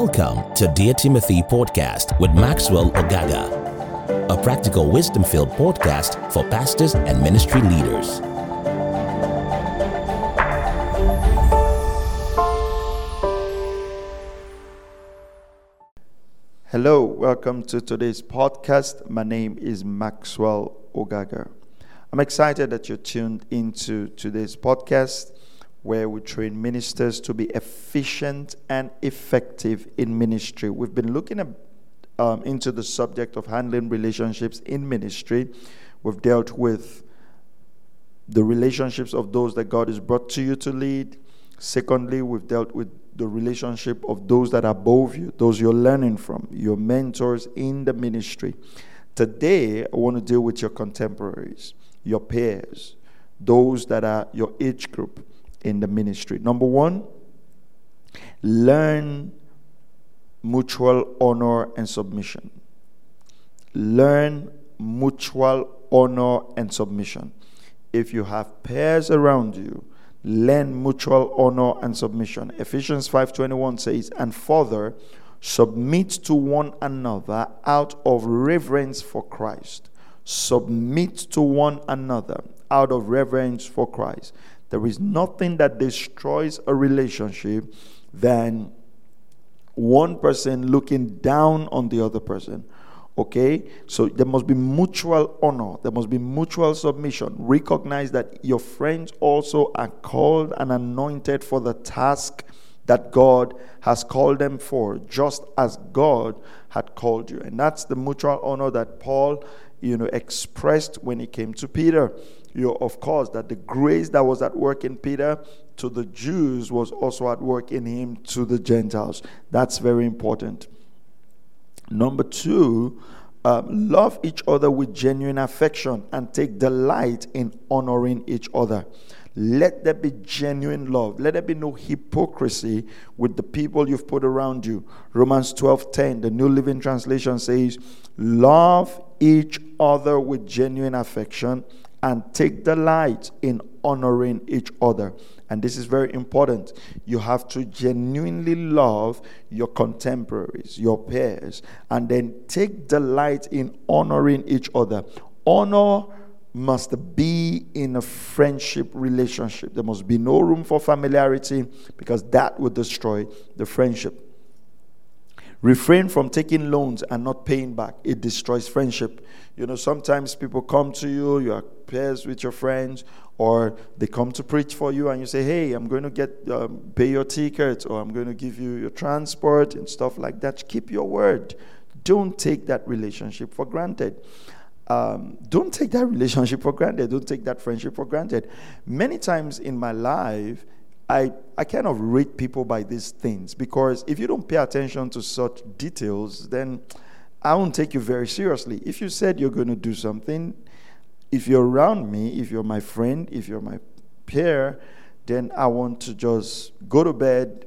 Welcome to Dear Timothy podcast with Maxwell Ogaga, a practical wisdom filled podcast for pastors and ministry leaders. Hello, welcome to today's podcast. My name is Maxwell Ogaga. I'm excited that you're tuned into today's podcast where we train ministers to be efficient and effective in ministry. We've been looking at, um, into the subject of handling relationships in ministry. We've dealt with the relationships of those that God has brought to you to lead. Secondly, we've dealt with the relationship of those that are above you, those you're learning from, your mentors in the ministry. Today, I want to deal with your contemporaries, your peers, those that are your age group in the ministry. Number one, learn mutual honor and submission. Learn mutual honor and submission. If you have peers around you, learn mutual honor and submission. Ephesians 5:21 says, "And further, submit to one another out of reverence for Christ." Submit to one another out of reverence for Christ. There is nothing that destroys a relationship than one person looking down on the other person. Okay? So there must be mutual honor, there must be mutual submission. Recognize that your friends also are called and anointed for the task that God has called them for, just as God had called you. And that's the mutual honor that Paul, you know, expressed when he came to Peter you of course, that the grace that was at work in Peter to the Jews was also at work in him to the Gentiles. That's very important. Number two, um, love each other with genuine affection and take delight in honoring each other. Let there be genuine love. Let there be no hypocrisy with the people you've put around you. Romans 12:10, the New Living Translation says, "Love each other with genuine affection and take delight in honoring each other. And this is very important. You have to genuinely love your contemporaries, your peers, and then take delight in honoring each other. Honor must be in a friendship relationship. There must be no room for familiarity because that would destroy the friendship. Refrain from taking loans and not paying back. It destroys friendship. You know, sometimes people come to you, you are with your friends, or they come to preach for you, and you say, "Hey, I'm going to get um, pay your ticket, or I'm going to give you your transport and stuff like that." Keep your word. Don't take that relationship for granted. Um, don't take that relationship for granted. Don't take that friendship for granted. Many times in my life, I, I kind of rate people by these things because if you don't pay attention to such details, then I won't take you very seriously. If you said you're going to do something, if you're around me, if you're my friend, if you're my peer, then I want to just go to bed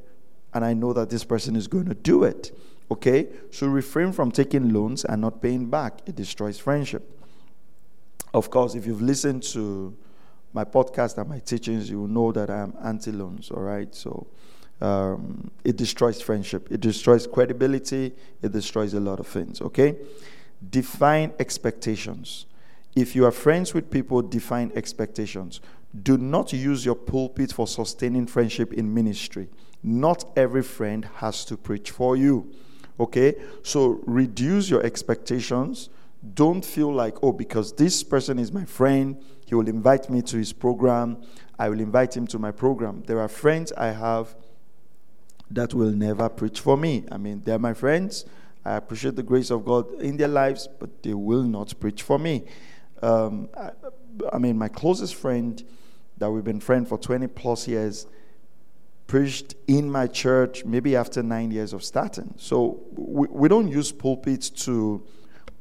and I know that this person is going to do it. Okay? So refrain from taking loans and not paying back. It destroys friendship. Of course, if you've listened to my podcast and my teachings, you will know that I'm anti loans, all right? So um, it destroys friendship, it destroys credibility, it destroys a lot of things, okay? Define expectations. If you are friends with people, define expectations. Do not use your pulpit for sustaining friendship in ministry. Not every friend has to preach for you. Okay? So reduce your expectations. Don't feel like, oh, because this person is my friend, he will invite me to his program. I will invite him to my program. There are friends I have that will never preach for me. I mean, they're my friends. I appreciate the grace of God in their lives, but they will not preach for me. Um, I, I, mean, my closest friend that we've been friends for 20 plus years preached in my church maybe after nine years of starting. So we, we don't use pulpits to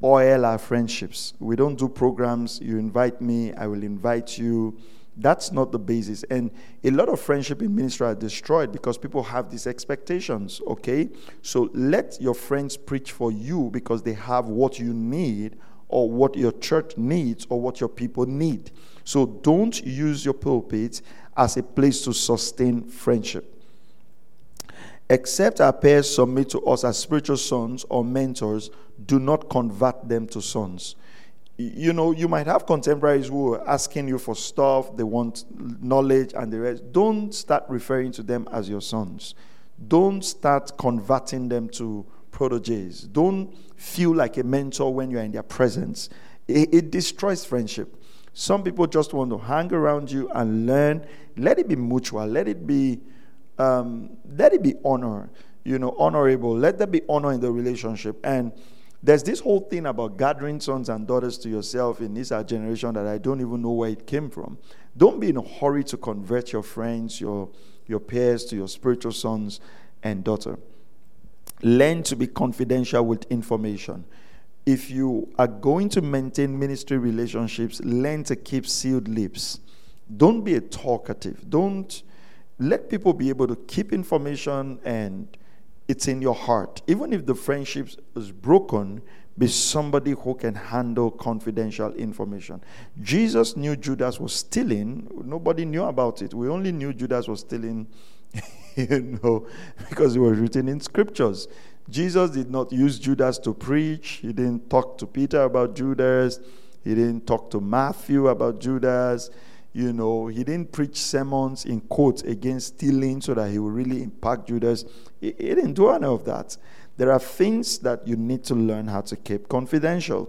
oil our friendships. We don't do programs, you invite me, I will invite you. That's not the basis. And a lot of friendship in ministry are destroyed because people have these expectations, okay? So let your friends preach for you because they have what you need or what your church needs or what your people need. So don't use your pulpit as a place to sustain friendship. Except our peers submit to us as spiritual sons or mentors, do not convert them to sons. You know, you might have contemporaries who are asking you for stuff, they want knowledge and the rest. Don't start referring to them as your sons. Don't start converting them to proteges. Don't feel like a mentor when you're in their presence. It, it destroys friendship. Some people just want to hang around you and learn. Let it be mutual. Let it be um, let it be honor, you know, honorable. Let there be honor in the relationship. And there's this whole thing about gathering sons and daughters to yourself in this our generation that I don't even know where it came from. Don't be in a hurry to convert your friends, your your peers to your spiritual sons and daughter. Learn to be confidential with information. If you are going to maintain ministry relationships, learn to keep sealed lips. Don't be a talkative. Don't let people be able to keep information and it's in your heart. Even if the friendship is broken, be somebody who can handle confidential information. Jesus knew Judas was stealing. Nobody knew about it. We only knew Judas was stealing, you know, because it was written in scriptures. Jesus did not use Judas to preach. He didn't talk to Peter about Judas. He didn't talk to Matthew about Judas. You know, he didn't preach sermons in quotes against stealing so that he would really impact Judas. He, he didn't do any of that. There are things that you need to learn how to keep confidential.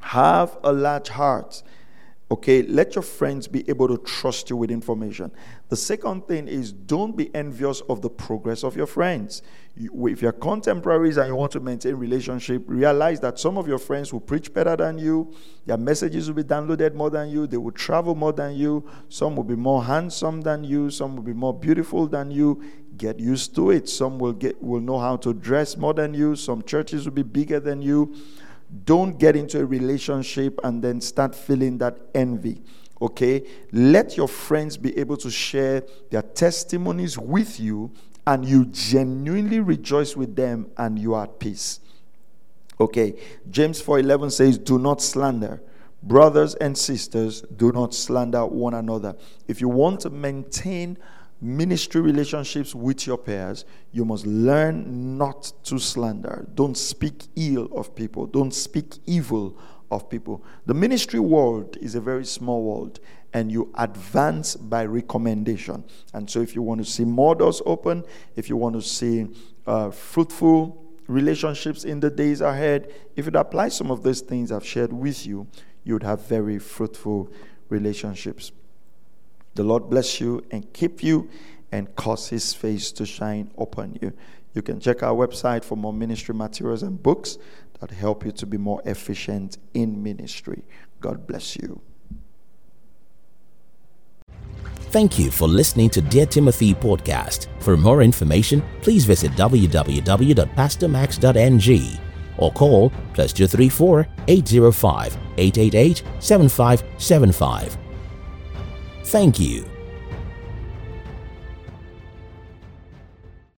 Have a large heart. Okay, let your friends be able to trust you with information. The second thing is don't be envious of the progress of your friends. You, if you're contemporaries and you want to maintain relationship, realize that some of your friends will preach better than you, their messages will be downloaded more than you, they will travel more than you, some will be more handsome than you, some will be more beautiful than you. Get used to it. Some will get will know how to dress more than you, some churches will be bigger than you don't get into a relationship and then start feeling that envy. Okay? Let your friends be able to share their testimonies with you and you genuinely rejoice with them and you are at peace. Okay. James 4:11 says, "Do not slander." Brothers and sisters, do not slander one another. If you want to maintain ministry relationships with your peers, you must learn not to slander. Don't speak ill of people. Don't speak evil of people. The ministry world is a very small world, and you advance by recommendation. And so, if you want to see more doors open, if you want to see uh, fruitful relationships in the days ahead, if you apply some of those things I've shared with you, you would have very fruitful relationships. The Lord bless you and keep you and cause his face to shine upon you. You can check our website for more ministry materials and books that help you to be more efficient in ministry. God bless you. Thank you for listening to Dear Timothy podcast. For more information, please visit www.pastormax.ng or call plus 234 805 888 7575. Thank you.